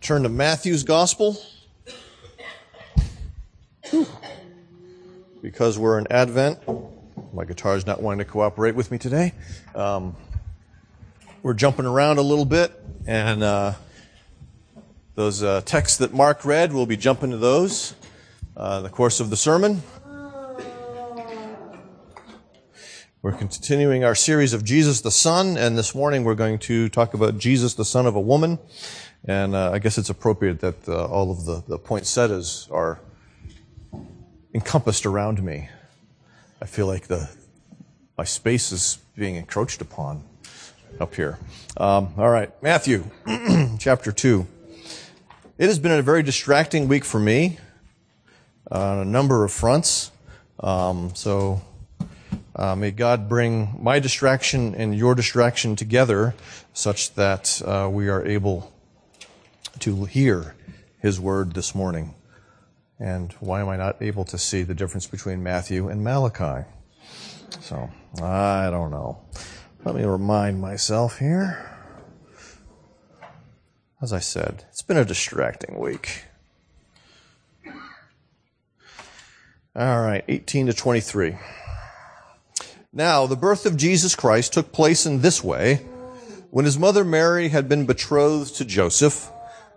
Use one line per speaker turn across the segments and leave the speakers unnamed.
Turn to Matthew's Gospel. Because we're in Advent, my guitar is not wanting to cooperate with me today. Um, we're jumping around a little bit, and uh, those uh, texts that Mark read, we'll be jumping to those uh, in the course of the sermon. We're continuing our series of Jesus the Son, and this morning we're going to talk about Jesus the Son of a Woman. And uh, I guess it's appropriate that uh, all of the, the poinsettias are encompassed around me. I feel like the my space is being encroached upon up here. Um, all right, Matthew chapter 2. It has been a very distracting week for me on a number of fronts. Um, so uh, may God bring my distraction and your distraction together such that uh, we are able to hear his word this morning. And why am I not able to see the difference between Matthew and Malachi? So, I don't know. Let me remind myself here. As I said, it's been a distracting week. All right, 18 to 23. Now, the birth of Jesus Christ took place in this way. When his mother Mary had been betrothed to Joseph,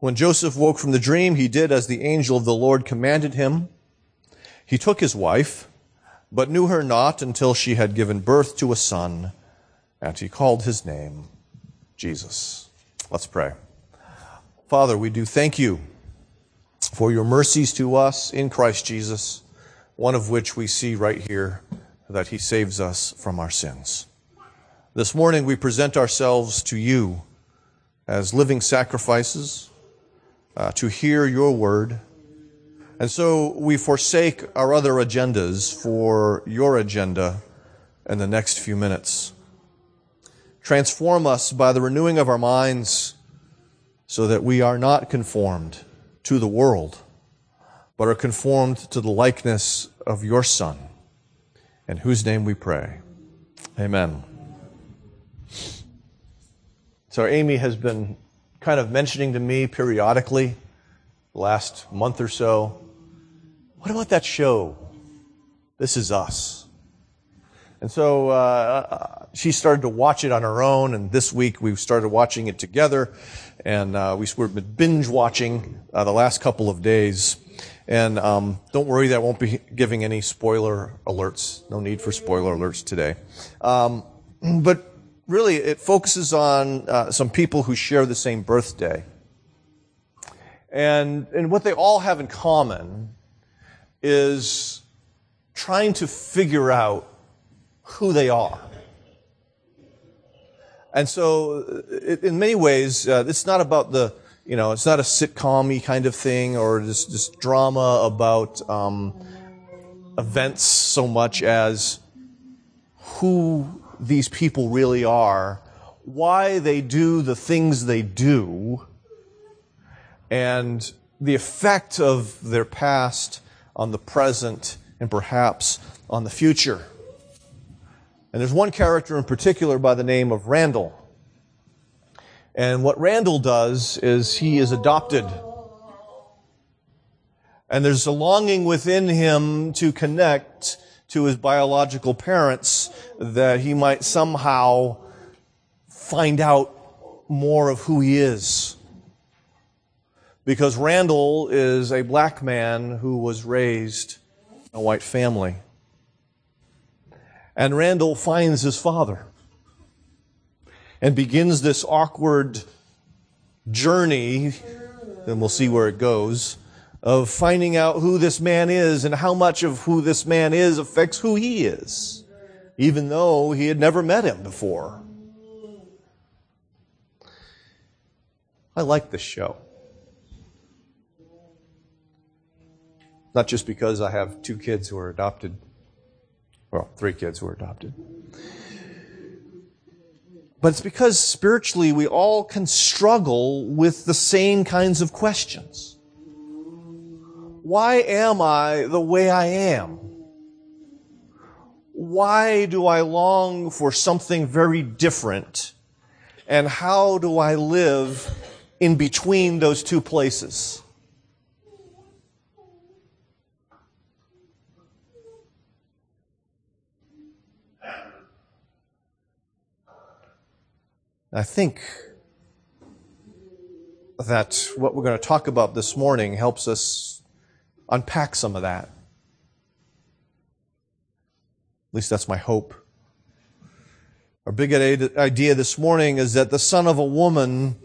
When Joseph woke from the dream, he did as the angel of the Lord commanded him. He took his wife, but knew her not until she had given birth to a son, and he called his name Jesus. Let's pray. Father, we do thank you for your mercies to us in Christ Jesus, one of which we see right here that he saves us from our sins. This morning we present ourselves to you as living sacrifices uh, to hear your word. And so we forsake our other agendas for your agenda in the next few minutes. Transform us by the renewing of our minds so that we are not conformed to the world, but are conformed to the likeness of your Son, in whose name we pray. Amen. So Amy has been kind of mentioning to me periodically last month or so, what about that show? This is us. And so uh, she started to watch it on her own, and this week we started watching it together, and uh, we were binge watching uh, the last couple of days. And um, don't worry, that won't be giving any spoiler alerts. No need for spoiler alerts today. Um, but really it focuses on uh, some people who share the same birthday. And, and what they all have in common is trying to figure out who they are. And so, it, in many ways, uh, it's not about the, you know, it's not a sitcom kind of thing or this drama about um, events so much as who these people really are, why they do the things they do, and the effect of their past on the present and perhaps on the future. And there's one character in particular by the name of Randall. And what Randall does is he is adopted. And there's a longing within him to connect to his biological parents that he might somehow find out more of who he is. Because Randall is a black man who was raised a white family. And Randall finds his father and begins this awkward journey, and we'll see where it goes, of finding out who this man is and how much of who this man is affects who he is, even though he had never met him before. I like this show. Not just because I have two kids who are adopted, well, three kids who are adopted. But it's because spiritually we all can struggle with the same kinds of questions. Why am I the way I am? Why do I long for something very different? And how do I live in between those two places? I think that what we're going to talk about this morning helps us unpack some of that. At least that's my hope. Our big idea this morning is that the Son of a woman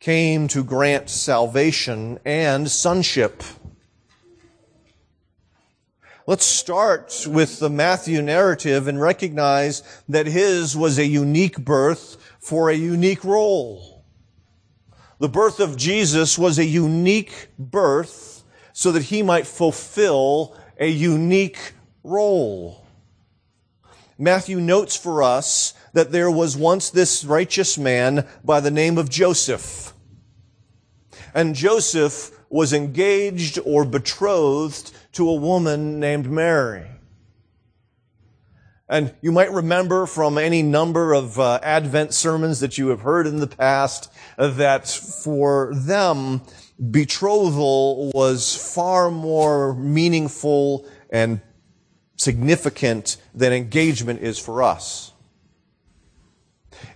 came to grant salvation and sonship. Let's start with the Matthew narrative and recognize that his was a unique birth for a unique role. The birth of Jesus was a unique birth so that he might fulfill a unique role. Matthew notes for us that there was once this righteous man by the name of Joseph. And Joseph was engaged or betrothed to a woman named Mary. And you might remember from any number of uh, Advent sermons that you have heard in the past that for them, betrothal was far more meaningful and significant than engagement is for us.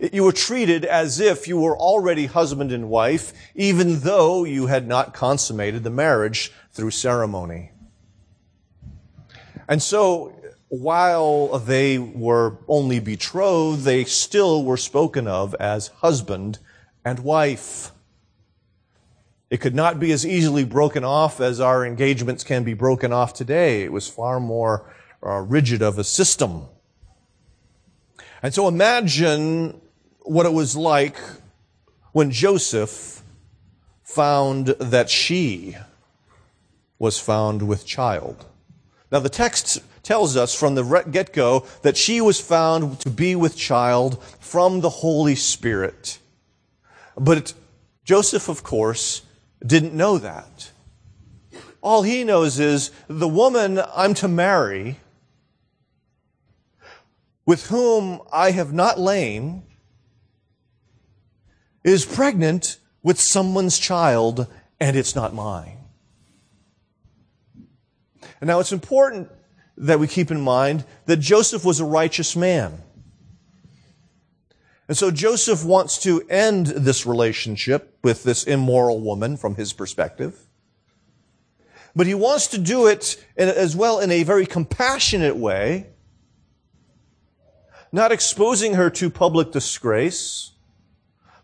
You were treated as if you were already husband and wife, even though you had not consummated the marriage through ceremony. And so while they were only betrothed, they still were spoken of as husband and wife. It could not be as easily broken off as our engagements can be broken off today. It was far more uh, rigid of a system. And so imagine what it was like when Joseph found that she was found with child. Now the text tells us from the get go that she was found to be with child from the Holy Spirit. But Joseph, of course, didn't know that. All he knows is the woman I'm to marry, with whom I have not lain, is pregnant with someone's child, and it's not mine. And now it's important that we keep in mind that Joseph was a righteous man. And so Joseph wants to end this relationship with this immoral woman from his perspective. But he wants to do it as well in a very compassionate way, not exposing her to public disgrace,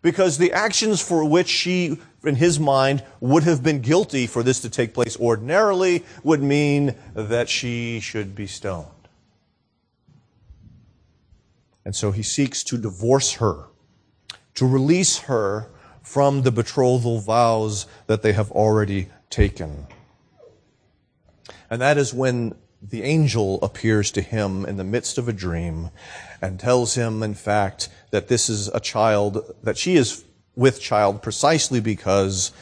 because the actions for which she, in his mind, would have been guilty for this to take place ordinarily would mean that she should be stoned. And so he seeks to divorce her, to release her from the betrothal vows that they have already taken. And that is when the angel appears to him in the midst of a dream and tells him, in fact, that this is a child, that she is with child precisely because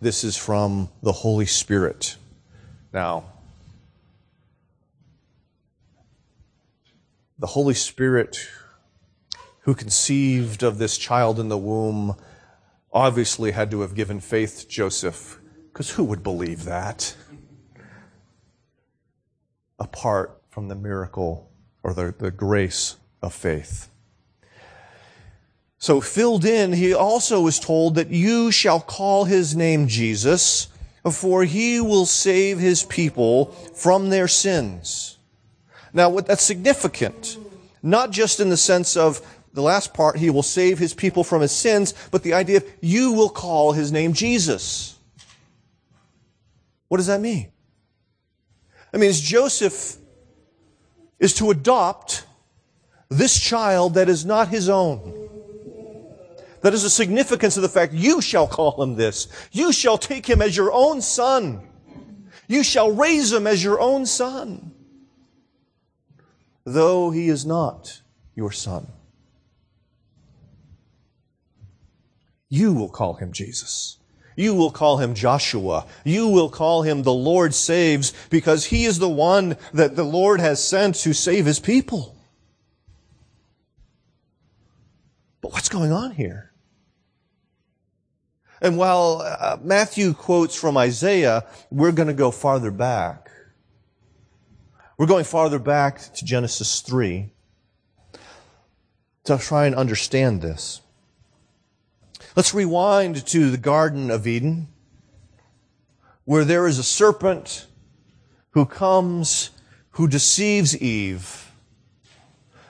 this is from the Holy Spirit. Now, the Holy Spirit who conceived of this child in the womb obviously had to have given faith to Joseph, because who would believe that? Apart from the miracle or the, the grace of faith. So filled in, he also is told that you shall call his name Jesus, for he will save his people from their sins. Now, that's significant, not just in the sense of the last part, he will save his people from his sins, but the idea of you will call his name Jesus. What does that mean? It means Joseph is to adopt this child that is not his own. That is the significance of the fact you shall call him this. You shall take him as your own son. You shall raise him as your own son. Though he is not your son. You will call him Jesus. You will call him Joshua. You will call him the Lord saves because he is the one that the Lord has sent to save his people. But what's going on here? And while uh, Matthew quotes from Isaiah, we're going to go farther back. We're going farther back to Genesis 3 to try and understand this. Let's rewind to the Garden of Eden, where there is a serpent who comes, who deceives Eve,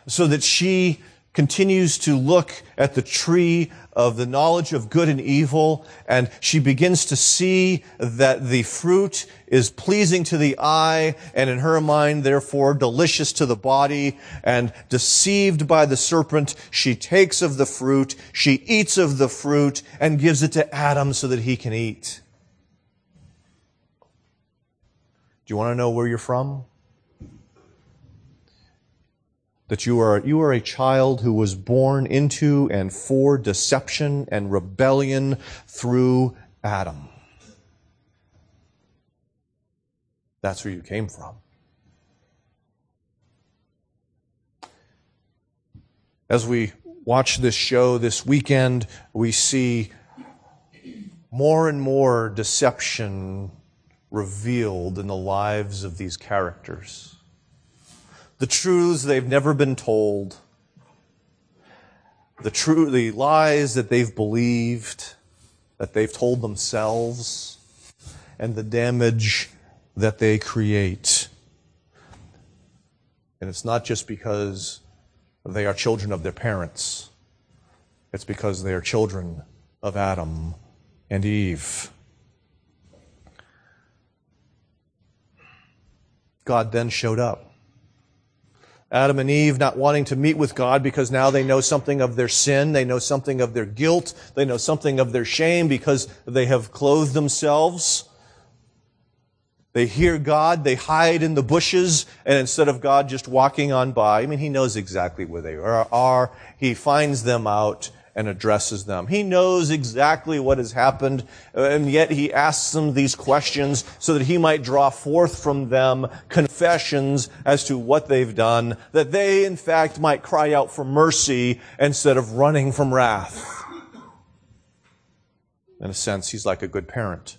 so that she continues to look at the tree of the knowledge of good and evil, and she begins to see that the fruit is pleasing to the eye, and in her mind, therefore, delicious to the body, and deceived by the serpent, she takes of the fruit, she eats of the fruit, and gives it to Adam so that he can eat. Do you want to know where you're from? That you are, you are a child who was born into and for deception and rebellion through Adam. That's where you came from. As we watch this show this weekend, we see more and more deception revealed in the lives of these characters the truths they've never been told, the true, the lies that they've believed, that they've told themselves, and the damage that they create. And it's not just because they are children of their parents. It's because they are children of Adam and Eve. God then showed up. Adam and Eve not wanting to meet with God because now they know something of their sin, they know something of their guilt, they know something of their shame because they have clothed themselves. They hear God, they hide in the bushes, and instead of God just walking on by, I mean, He knows exactly where they are. He finds them out and addresses them. He knows exactly what has happened, and yet he asks them these questions so that he might draw forth from them confessions as to what they've done, that they, in fact, might cry out for mercy instead of running from wrath. In a sense, he's like a good parent.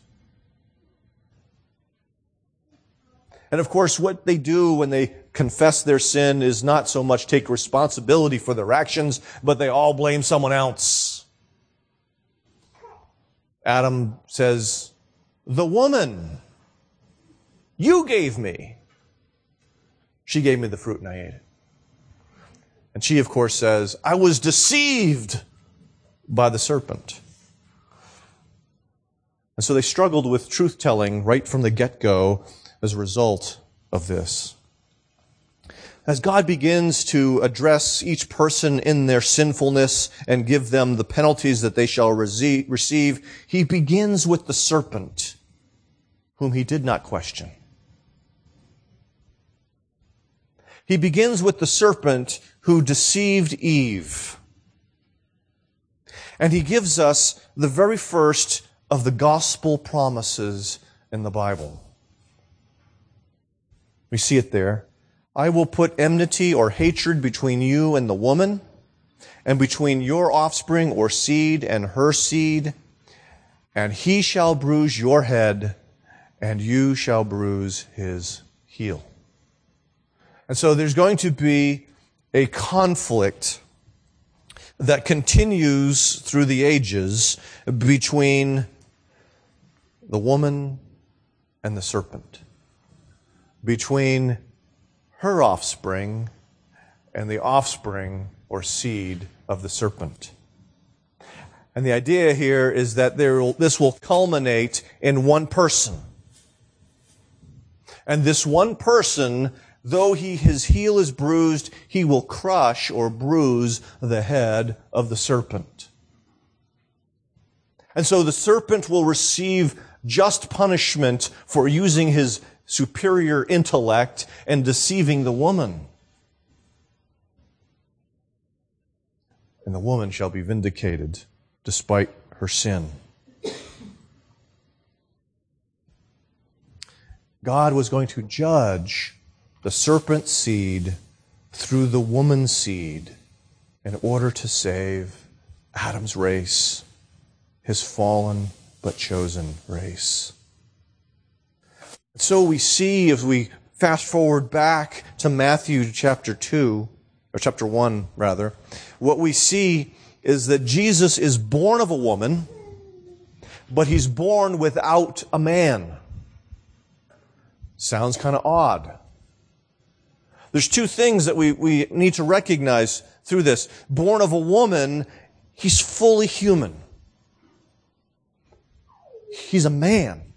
And of course, what they do when they confess their sin is not so much take responsibility for their actions, but they all blame someone else. Adam says, the woman you gave me. She gave me the fruit and I ate it. And she, of course, says, I was deceived by the serpent. And so they struggled with truth telling right from the get go as a result of this. As God begins to address each person in their sinfulness and give them the penalties that they shall receive, he begins with the serpent, whom he did not question. He begins with the serpent who deceived Eve. And he gives us the very first of the gospel promises in the Bible. We see it there. I will put enmity or hatred between you and the woman, and between your offspring or seed and her seed, and he shall bruise your head, and you shall bruise his heel. And so there's going to be a conflict that continues through the ages between the woman and the serpent, between her offspring and the offspring or seed of the serpent. And the idea here is that will, this will culminate in one person. And this one person, though he, his heel is bruised, he will crush or bruise the head of the serpent. And so the serpent will receive just punishment for using his superior intellect and deceiving the woman. And the woman shall be vindicated despite her sin. God was going to judge the serpent's seed through the woman's seed in order to save Adam's race, his fallen but chosen race. So we see as we fast forward back to Matthew chapter 2, or chapter 1 rather, what we see is that Jesus is born of a woman, but he's born without a man. Sounds kind of odd. There's two things that we, we need to recognize through this. Born of a woman, he's fully human. He's a man.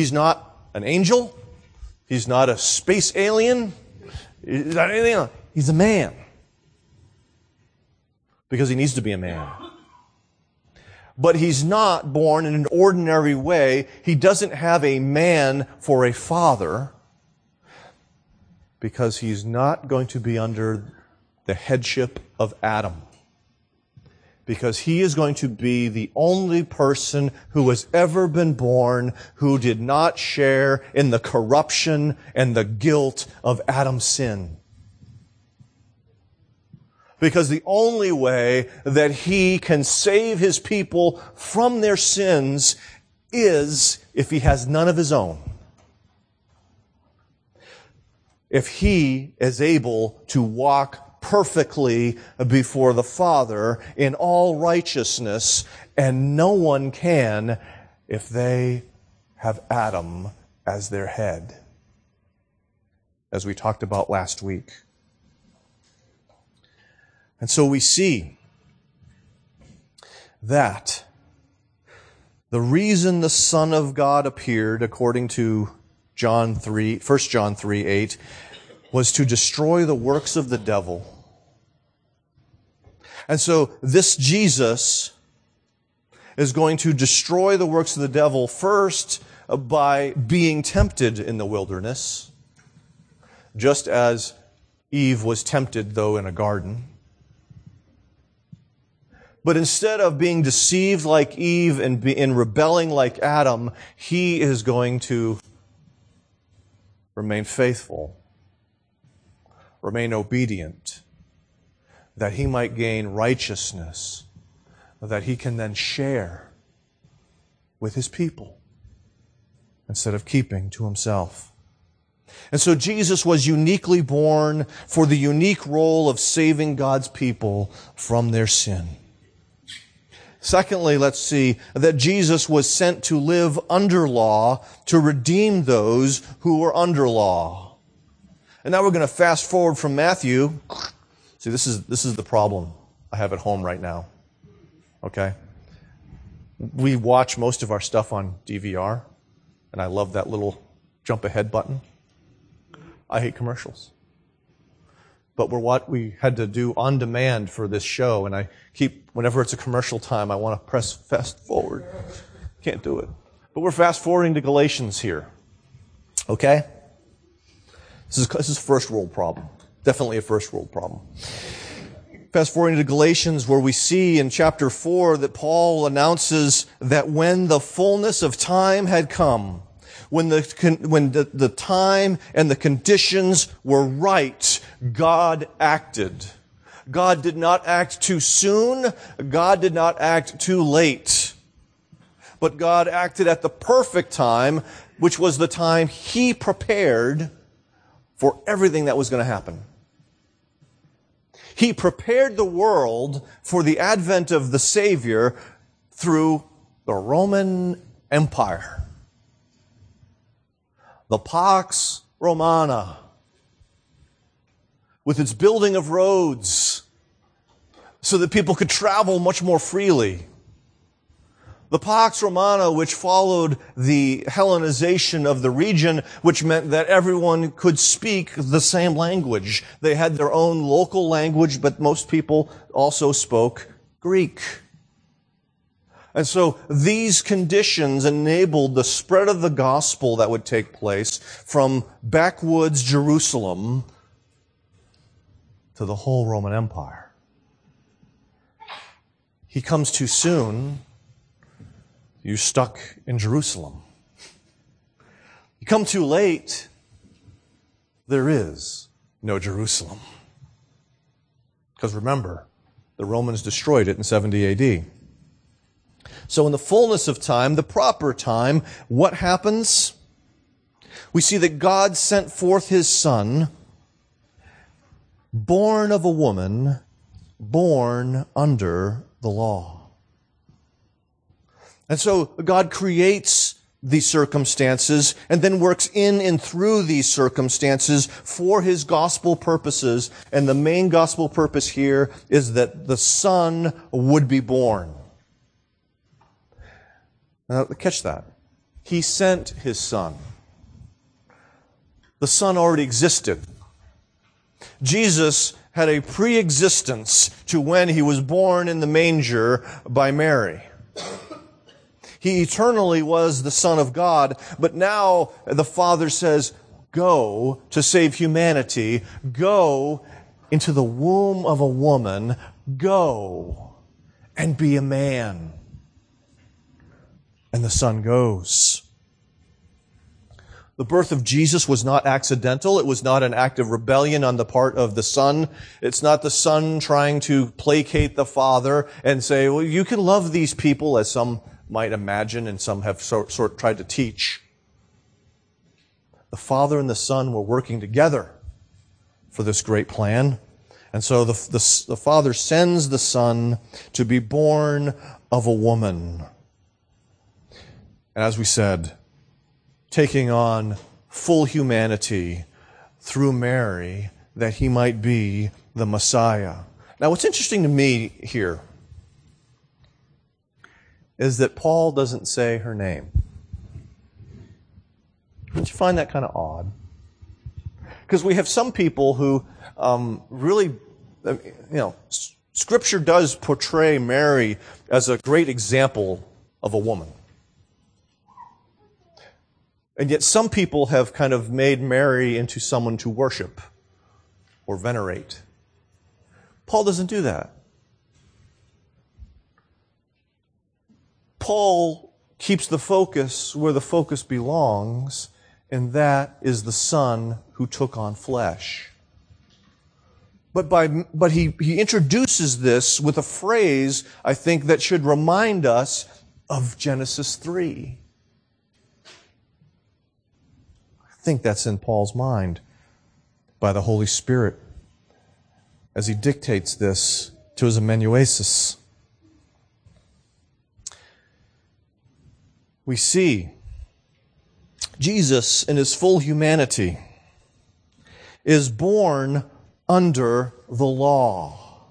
He's not an angel. He's not a space alien. He's not anything else. He's a man because he needs to be a man. But he's not born in an ordinary way. He doesn't have a man for a father because he's not going to be under the headship of Adam. Because he is going to be the only person who has ever been born who did not share in the corruption and the guilt of Adam's sin because the only way that he can save his people from their sins is if he has none of his own. If he is able to walk perfectly before the Father in all righteousness, and no one can if they have Adam as their head, as we talked about last week. And so we see that the reason the Son of God appeared, according to John 3, 1 John 3, 8, was to destroy the works of the devil. And so this Jesus is going to destroy the works of the devil first by being tempted in the wilderness, just as Eve was tempted, though, in a garden. But instead of being deceived like Eve and, be, and rebelling like Adam, he is going to remain faithful, remain obedient, that he might gain righteousness, that he can then share with his people instead of keeping to himself. And so Jesus was uniquely born for the unique role of saving God's people from their sin. Secondly, let's see that Jesus was sent to live under law to redeem those who were under law. And now we're going to fast forward from Matthew. See, this is, this is the problem I have at home right now. Okay? We watch most of our stuff on DVR, and I love that little jump ahead button. I hate commercials but we're what we had to do on demand for this show. And I keep, whenever it's a commercial time, I want to press fast forward. Can't do it. But we're fast forwarding to Galatians here. Okay? This is, this is a first world problem. Definitely a first world problem. Fast forwarding to Galatians where we see in chapter 4 that Paul announces that when the fullness of time had come, when the, when the, the time and the conditions were right, God acted. God did not act too soon. God did not act too late. But God acted at the perfect time, which was the time He prepared for everything that was going to happen. He prepared the world for the advent of the Savior through the Roman Empire. the Pax Romana, with its building of roads so that people could travel much more freely. The Pax Romana, which followed the Hellenization of the region, which meant that everyone could speak the same language. They had their own local language, but most people also spoke Greek. And so these conditions enabled the spread of the gospel that would take place from backwoods Jerusalem to the whole Roman Empire. He comes too soon, you're stuck in Jerusalem. You come too late, there is no Jerusalem. Because remember, the Romans destroyed it in 70 AD. So in the fullness of time, the proper time, what happens? We see that God sent forth his son, born of a woman, born under the law. And so God creates these circumstances and then works in and through these circumstances for his gospel purposes. And the main gospel purpose here is that the son would be born. Now, catch that. He sent his son. The son already existed. Jesus had a pre-existence to when he was born in the manger by Mary. He eternally was the Son of God, but now the Father says, go to save humanity. Go into the womb of a woman. Go and be a man. And the son goes. The birth of Jesus was not accidental. It was not an act of rebellion on the part of the son. It's not the son trying to placate the father and say, well, you can love these people as some might imagine and some have sort, sort tried to teach. The father and the son were working together for this great plan. And so the, the, the father sends the son to be born of a woman. And as we said, taking on full humanity through Mary that he might be the Messiah. Now, what's interesting to me here is that Paul doesn't say her name. Don't you find that kind of odd? Because we have some people who um, really, you know, Scripture does portray Mary as a great example of a woman. And yet some people have kind of made Mary into someone to worship or venerate. Paul doesn't do that. Paul keeps the focus where the focus belongs, and that is the Son who took on flesh. But, by, but he, he introduces this with a phrase, I think, that should remind us of Genesis 3. I think that's in Paul's mind by the Holy Spirit as he dictates this to his amanuensis. We see Jesus in his full humanity is born under the law.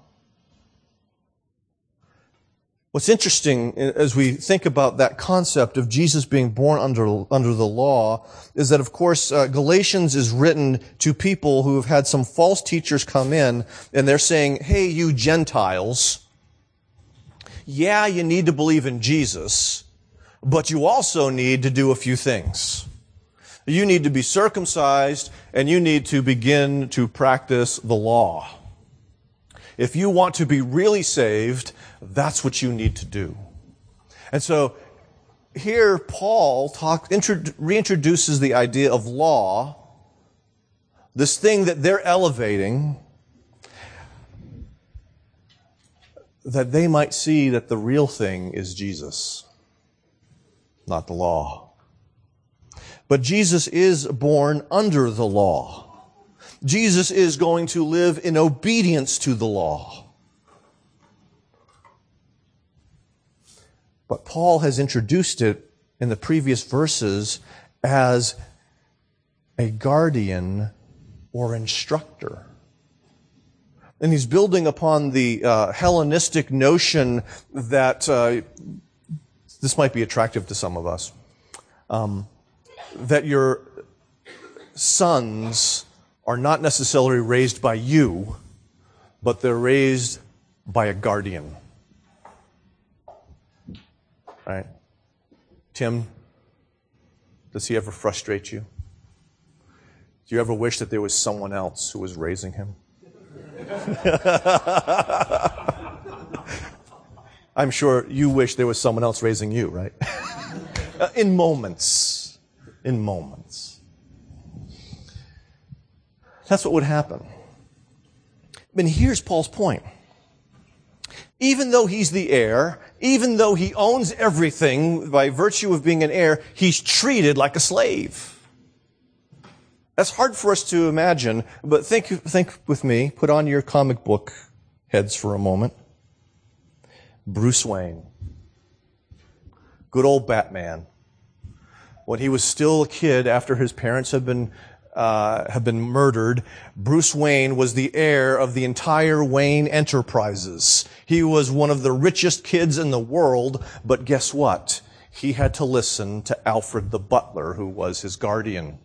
What's interesting as we think about that concept of Jesus being born under, under the law is that, of course, uh, Galatians is written to people who have had some false teachers come in and they're saying, hey, you Gentiles, yeah, you need to believe in Jesus, but you also need to do a few things. You need to be circumcised and you need to begin to practice the law. If you want to be really saved, that's what you need to do. And so here Paul talk, reintroduces the idea of law, this thing that they're elevating, that they might see that the real thing is Jesus, not the law. But Jesus is born under the law. Jesus is going to live in obedience to the law. But Paul has introduced it in the previous verses as a guardian or instructor. And he's building upon the uh, Hellenistic notion that uh, this might be attractive to some of us. Um, that your sons are not necessarily raised by you, but they're raised by a guardian. Right? Tim, does he ever frustrate you? Do you ever wish that there was someone else who was raising him? I'm sure you wish there was someone else raising you, right? Uh, in moments. In moments. That's what would happen. But here's Paul's point. Even though he's the heir, even though he owns everything by virtue of being an heir, he's treated like a slave. That's hard for us to imagine, but think, think with me. Put on your comic book heads for a moment. Bruce Wayne. Good old Batman. When he was still a kid after his parents had been uh, been murdered, Bruce Wayne was the heir of the entire Wayne Enterprises. He was one of the richest kids in the world, but guess what? He had to listen to Alfred the butler, who was his guardian.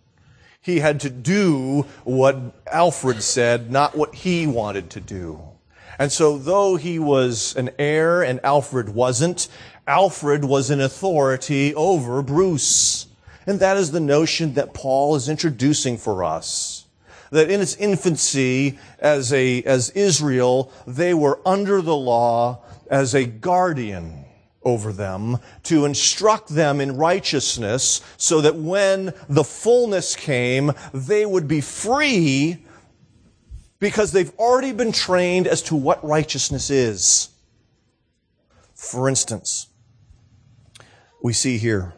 He had to do what Alfred said, not what he wanted to do. And so though he was an heir and Alfred wasn't, Alfred was an authority over Bruce. And that is the notion that Paul is introducing for us. That in its infancy as a, as Israel, they were under the law as a guardian over them to instruct them in righteousness so that when the fullness came, they would be free because they've already been trained as to what righteousness is. For instance, we see here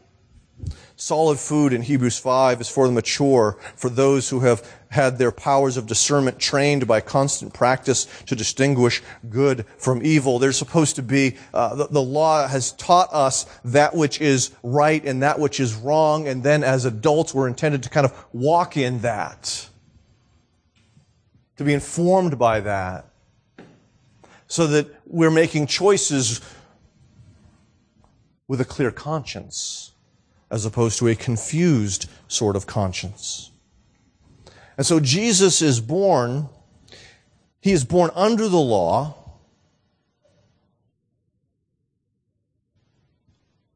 solid food in Hebrews 5 is for the mature, for those who have had their powers of discernment trained by constant practice to distinguish good from evil. They're supposed to be, uh, the, the law has taught us that which is right and that which is wrong, and then as adults we're intended to kind of walk in that to be informed by that so that we're making choices with a clear conscience as opposed to a confused sort of conscience. And so Jesus is born, he is born under the law.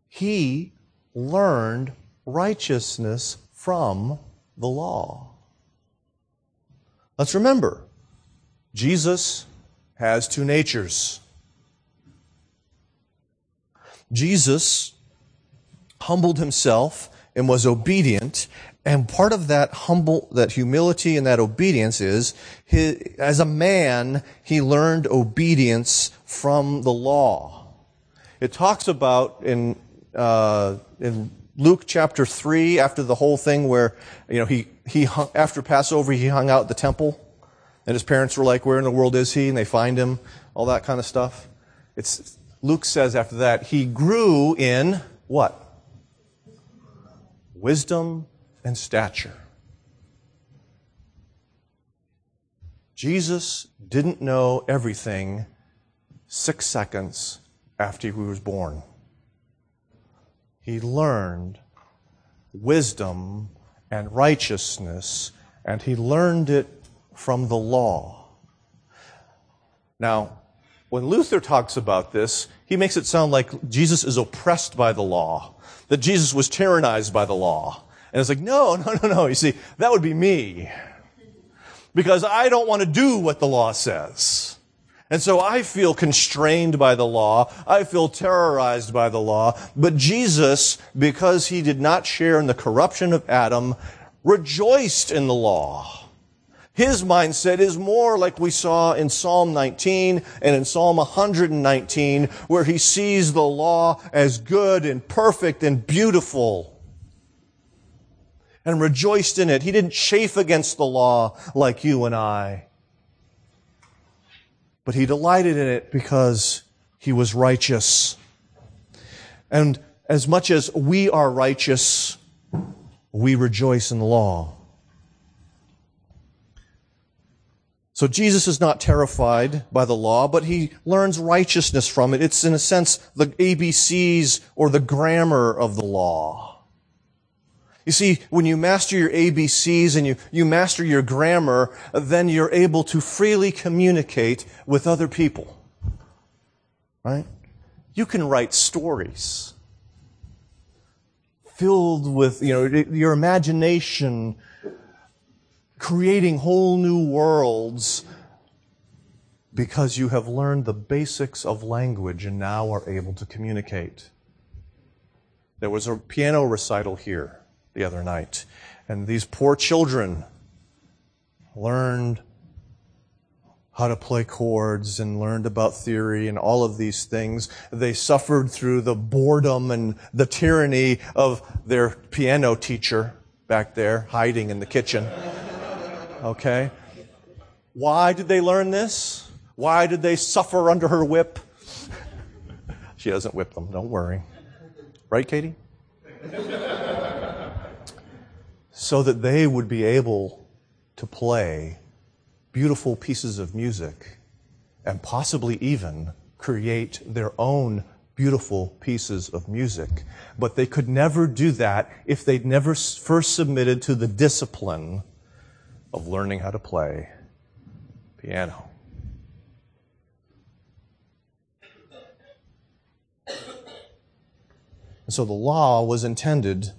He learned righteousness from the law. Let's remember, Jesus has two natures. Jesus humbled himself and was obedient. And part of that humble, that humility and that obedience is, his, as a man, he learned obedience from the law. It talks about in, uh, in Luke chapter 3, after the whole thing where, you know, he, he hung, after Passover, he hung out the temple, and his parents were like, where in the world is he? And they find him, all that kind of stuff. It's, Luke says after that, he grew in what? Wisdom and stature. Jesus didn't know everything six seconds after he was born he learned wisdom and righteousness, and he learned it from the law. Now, when Luther talks about this, he makes it sound like Jesus is oppressed by the law, that Jesus was tyrannized by the law. And it's like, no, no, no, no. You see, that would be me. Because I don't want to do what the law says. And so I feel constrained by the law. I feel terrorized by the law. But Jesus, because he did not share in the corruption of Adam, rejoiced in the law. His mindset is more like we saw in Psalm 19 and in Psalm 119, where he sees the law as good and perfect and beautiful and rejoiced in it. He didn't chafe against the law like you and I but he delighted in it because he was righteous. And as much as we are righteous, we rejoice in the law. So Jesus is not terrified by the law, but he learns righteousness from it. It's in a sense the ABCs or the grammar of the law. You see, when you master your ABCs and you, you master your grammar, then you're able to freely communicate with other people. Right? You can write stories filled with, you know, your imagination creating whole new worlds because you have learned the basics of language and now are able to communicate. There was a piano recital here the other night, and these poor children learned how to play chords and learned about theory and all of these things. They suffered through the boredom and the tyranny of their piano teacher back there hiding in the kitchen. Okay? Why did they learn this? Why did they suffer under her whip? she doesn't whip them, don't worry. Right, Katie? So that they would be able to play beautiful pieces of music and possibly even create their own beautiful pieces of music. But they could never do that if they'd never first submitted to the discipline of learning how to play piano. And so the law was intended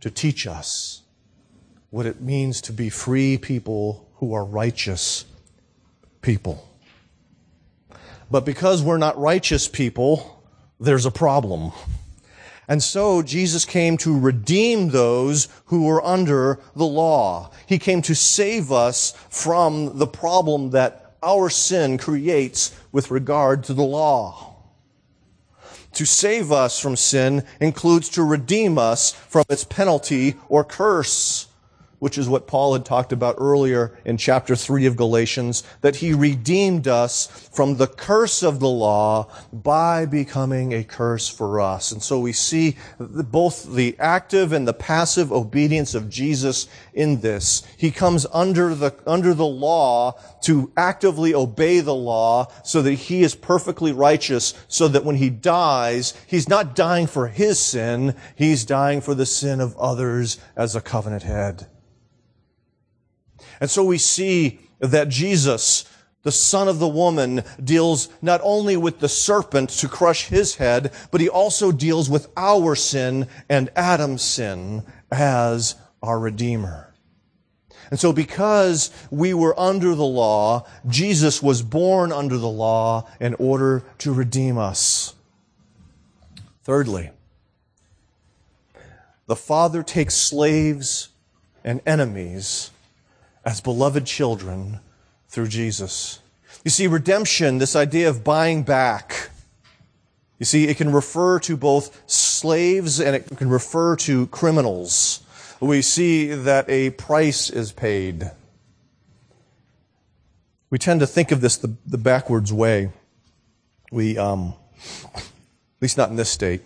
to teach us what it means to be free people who are righteous people. But because we're not righteous people, there's a problem. And so Jesus came to redeem those who were under the law. He came to save us from the problem that our sin creates with regard to the law. To save us from sin includes to redeem us from its penalty or curse which is what Paul had talked about earlier in chapter 3 of Galatians, that he redeemed us from the curse of the law by becoming a curse for us. And so we see both the active and the passive obedience of Jesus in this. He comes under the, under the law to actively obey the law so that he is perfectly righteous so that when he dies, he's not dying for his sin, he's dying for the sin of others as a covenant head. And so we see that Jesus, the son of the woman, deals not only with the serpent to crush his head, but he also deals with our sin and Adam's sin as our Redeemer. And so because we were under the law, Jesus was born under the law in order to redeem us. Thirdly, the Father takes slaves and enemies as beloved children through Jesus. You see, redemption, this idea of buying back, you see, it can refer to both slaves and it can refer to criminals. We see that a price is paid. We tend to think of this the, the backwards way. We, um, at least not in this state,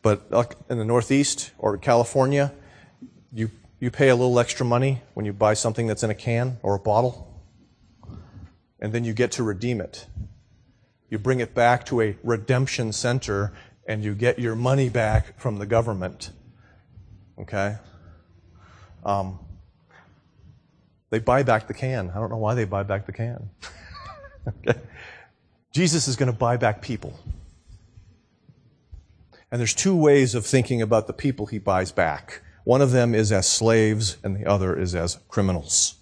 but in the Northeast or California, you you pay a little extra money when you buy something that's in a can or a bottle, and then you get to redeem it. You bring it back to a redemption center and you get your money back from the government. Okay? Um, they buy back the can. I don't know why they buy back the can. okay? Jesus is going to buy back people. And there's two ways of thinking about the people he buys back. One of them is as slaves and the other is as criminals.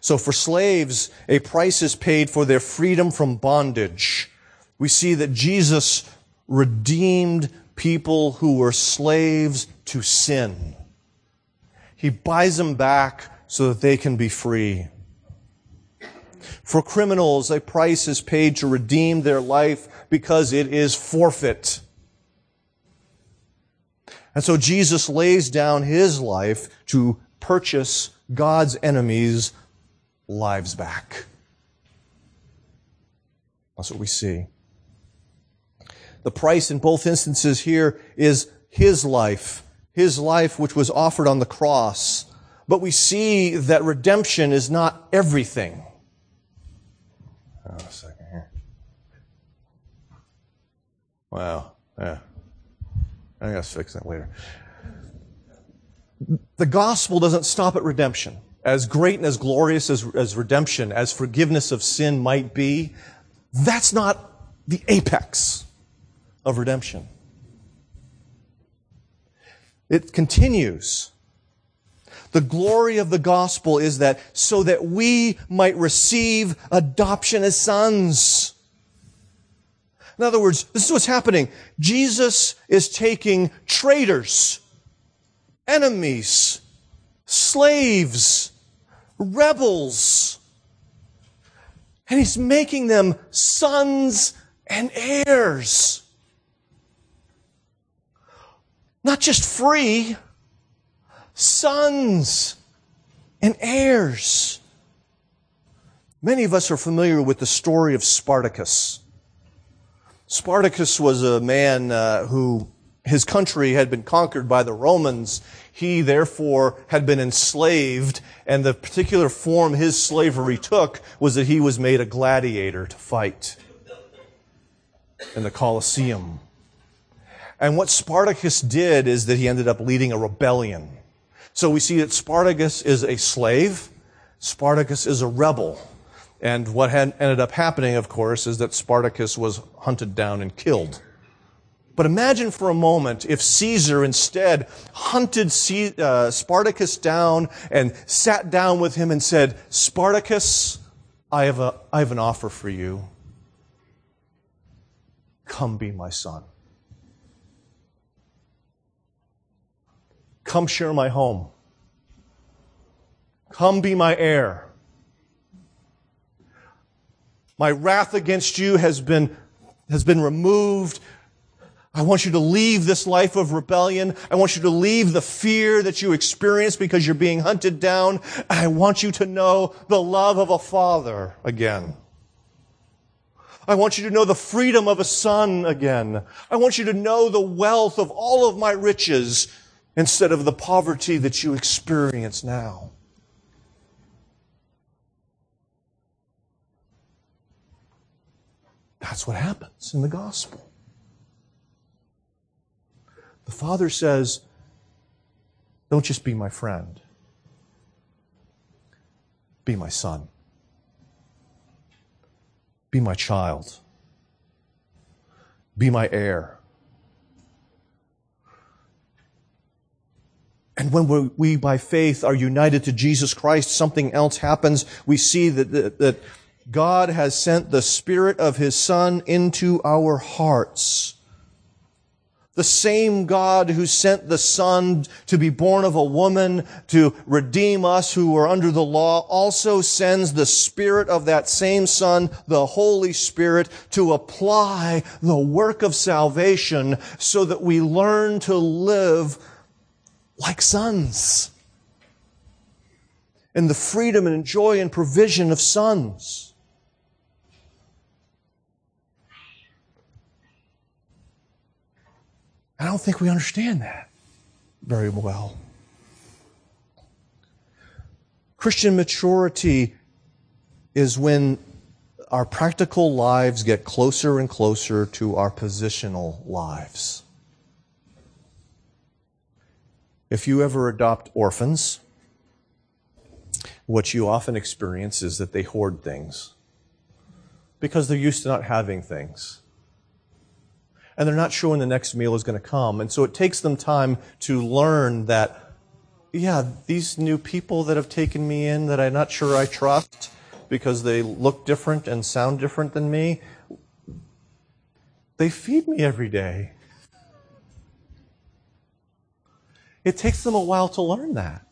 So for slaves, a price is paid for their freedom from bondage. We see that Jesus redeemed people who were slaves to sin. He buys them back so that they can be free. For criminals, a price is paid to redeem their life because it is forfeit. And so Jesus lays down his life to purchase God's enemies' lives back. That's what we see. The price in both instances here is his life, his life which was offered on the cross, but we see that redemption is not everything. Oh, a second here. Wow. Yeah. I gotta fix that later. The gospel doesn't stop at redemption. As great and as glorious as, as redemption, as forgiveness of sin might be, that's not the apex of redemption. It continues. The glory of the gospel is that so that we might receive adoption as sons. In other words, this is what's happening. Jesus is taking traitors, enemies, slaves, rebels, and he's making them sons and heirs. Not just free, sons and heirs. Many of us are familiar with the story of Spartacus. Spartacus was a man uh, who his country had been conquered by the Romans. He therefore had been enslaved, and the particular form his slavery took was that he was made a gladiator to fight in the Colosseum. And what Spartacus did is that he ended up leading a rebellion. So we see that Spartacus is a slave, Spartacus is a rebel. And what had ended up happening, of course, is that Spartacus was hunted down and killed. But imagine for a moment if Caesar instead hunted uh, Spartacus down and sat down with him and said, Spartacus, I have, a, I have an offer for you. Come be my son. Come share my home. Come be my heir. My wrath against you has been, has been removed. I want you to leave this life of rebellion. I want you to leave the fear that you experience because you're being hunted down. I want you to know the love of a father again. I want you to know the freedom of a son again. I want you to know the wealth of all of my riches instead of the poverty that you experience now. That's what happens in the gospel. The Father says, Don't just be my friend, be my son, be my child, be my heir. And when we, by faith, are united to Jesus Christ, something else happens. We see that, that, that God has sent the Spirit of His Son into our hearts. The same God who sent the Son to be born of a woman to redeem us who were under the law also sends the Spirit of that same Son, the Holy Spirit, to apply the work of salvation so that we learn to live like sons in the freedom and joy and provision of sons. I don't think we understand that very well. Christian maturity is when our practical lives get closer and closer to our positional lives. If you ever adopt orphans, what you often experience is that they hoard things because they're used to not having things and they're not sure when the next meal is going to come. And so it takes them time to learn that, yeah, these new people that have taken me in that I'm not sure I trust because they look different and sound different than me, they feed me every day. It takes them a while to learn that.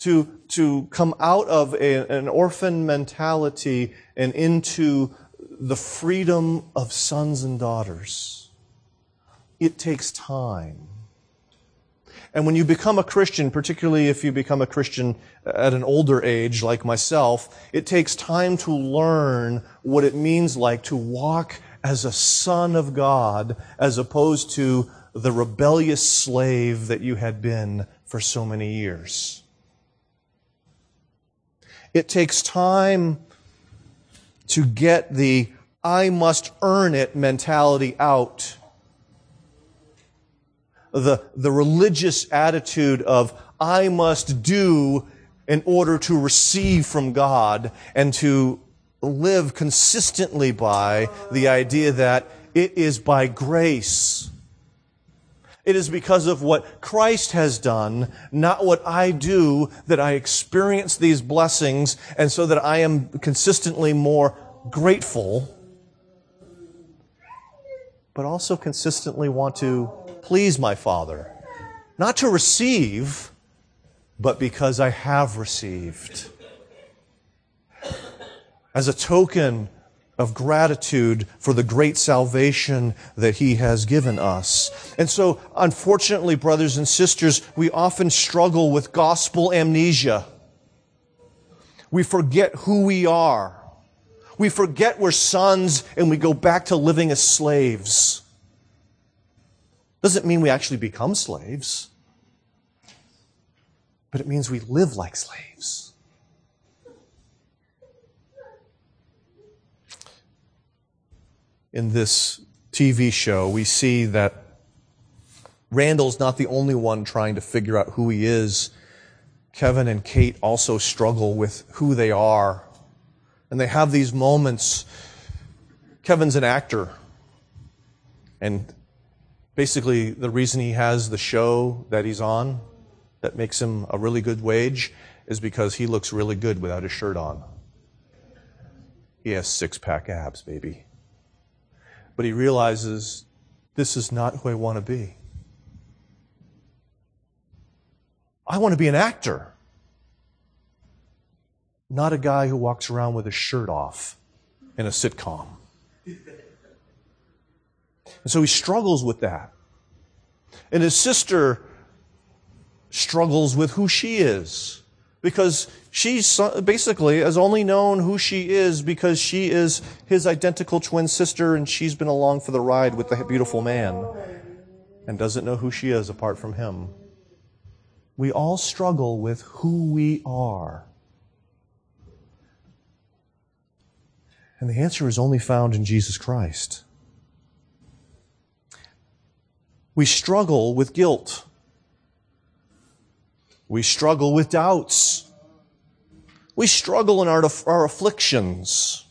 To, to come out of a, an orphan mentality and into the freedom of sons and daughters. It takes time. And when you become a Christian, particularly if you become a Christian at an older age like myself, it takes time to learn what it means like to walk as a son of God as opposed to the rebellious slave that you had been for so many years. It takes time to get the I must earn it mentality out. The, the religious attitude of I must do in order to receive from God and to live consistently by the idea that it is by grace. It is because of what Christ has done, not what I do, that I experience these blessings, and so that I am consistently more grateful, but also consistently want to please my Father. Not to receive, but because I have received. As a token of gratitude for the great salvation that He has given us. And so, unfortunately, brothers and sisters, we often struggle with gospel amnesia. We forget who we are. We forget we're sons and we go back to living as slaves. Doesn't mean we actually become slaves, but it means we live like slaves. In this TV show, we see that Randall's not the only one trying to figure out who he is. Kevin and Kate also struggle with who they are. And they have these moments. Kevin's an actor. And basically, the reason he has the show that he's on that makes him a really good wage is because he looks really good without his shirt on. He has six pack abs, baby but he realizes this is not who I want to be. I want to be an actor, not a guy who walks around with his shirt off in a sitcom. And so he struggles with that. And his sister struggles with who she is because she's basically has only known who she is because she is his identical twin sister and she's been along for the ride with the beautiful man and doesn't know who she is apart from him. We all struggle with who we are. And the answer is only found in Jesus Christ. We struggle with guilt. We struggle with doubts. We struggle in our, our afflictions.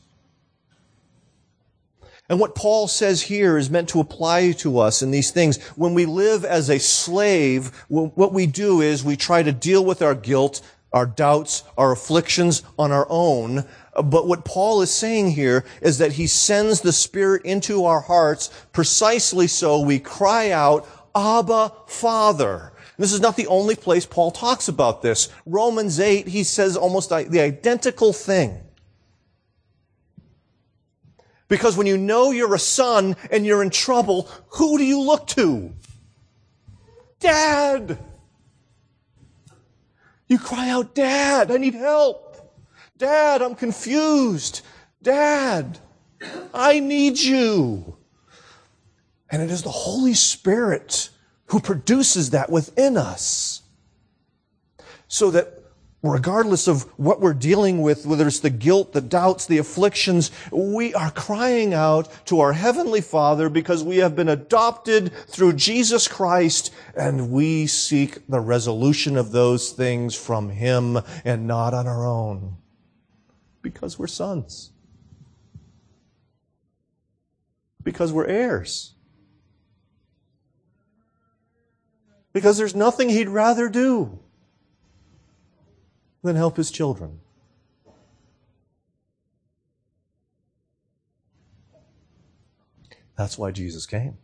And what Paul says here is meant to apply to us in these things. When we live as a slave, what we do is we try to deal with our guilt, our doubts, our afflictions on our own. But what Paul is saying here is that he sends the Spirit into our hearts precisely so we cry out, Abba, Father. This is not the only place Paul talks about this. Romans 8, he says almost the identical thing. Because when you know you're a son and you're in trouble, who do you look to? Dad! You cry out, Dad, I need help. Dad, I'm confused. Dad, I need you. And it is the Holy Spirit who produces that within us. So that regardless of what we're dealing with, whether it's the guilt, the doubts, the afflictions, we are crying out to our Heavenly Father because we have been adopted through Jesus Christ and we seek the resolution of those things from Him and not on our own. Because we're sons. Because we're heirs. Because there's nothing he'd rather do than help his children. That's why Jesus came.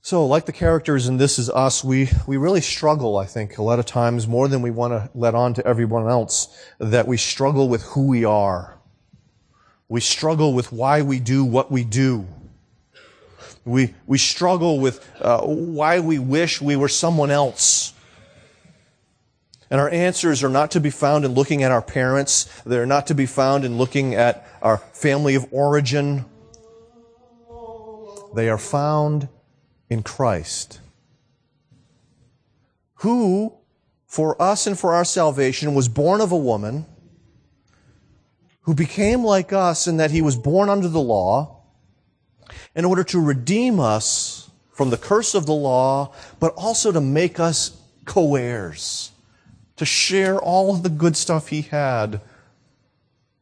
So, like the characters in This Is Us, we, we really struggle, I think, a lot of times more than we want to let on to everyone else, that we struggle with who we are. We struggle with why we do what we do. We, we struggle with uh, why we wish we were someone else. And our answers are not to be found in looking at our parents. They're not to be found in looking at our family of origin. They are found in Christ, who, for us and for our salvation, was born of a woman, who became like us in that he was born under the law, in order to redeem us from the curse of the law, but also to make us co heirs, to share all of the good stuff he had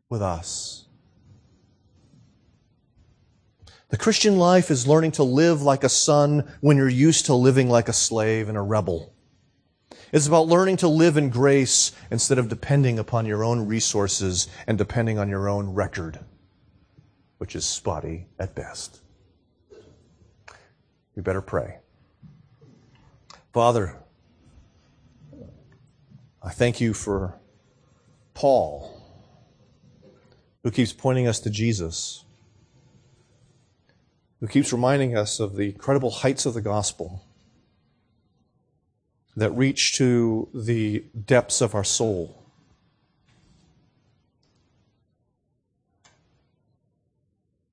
with us. The Christian life is learning to live like a son when you're used to living like a slave and a rebel. It's about learning to live in grace instead of depending upon your own resources and depending on your own record, which is spotty at best. We better pray. Father, I thank you for Paul, who keeps pointing us to Jesus, who keeps reminding us of the incredible heights of the gospel that reach to the depths of our soul.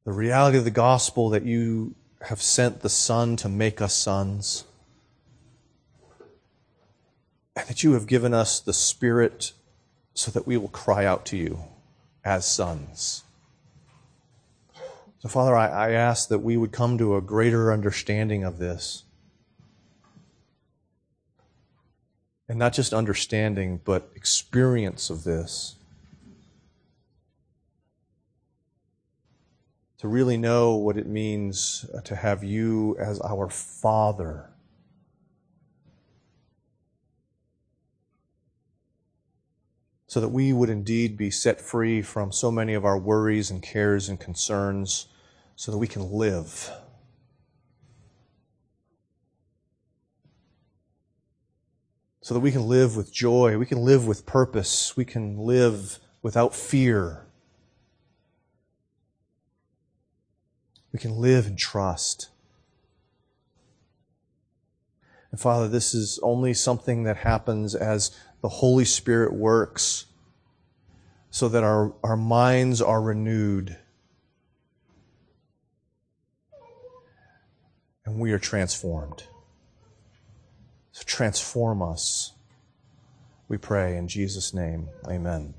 The reality of the gospel that you have sent the Son to make us sons, and that you have given us the Spirit so that we will cry out to you as sons. So, Father, I, I ask that we would come to a greater understanding of this. And not just understanding, but experience of this. To really know what it means uh, to have you as our Father. So that we would indeed be set free from so many of our worries and cares and concerns, so that we can live. so that we can live with joy, we can live with purpose, we can live without fear. We can live in trust. And Father, this is only something that happens as the Holy Spirit works so that our, our minds are renewed and we are transformed. So transform us. We pray in Jesus' name. Amen.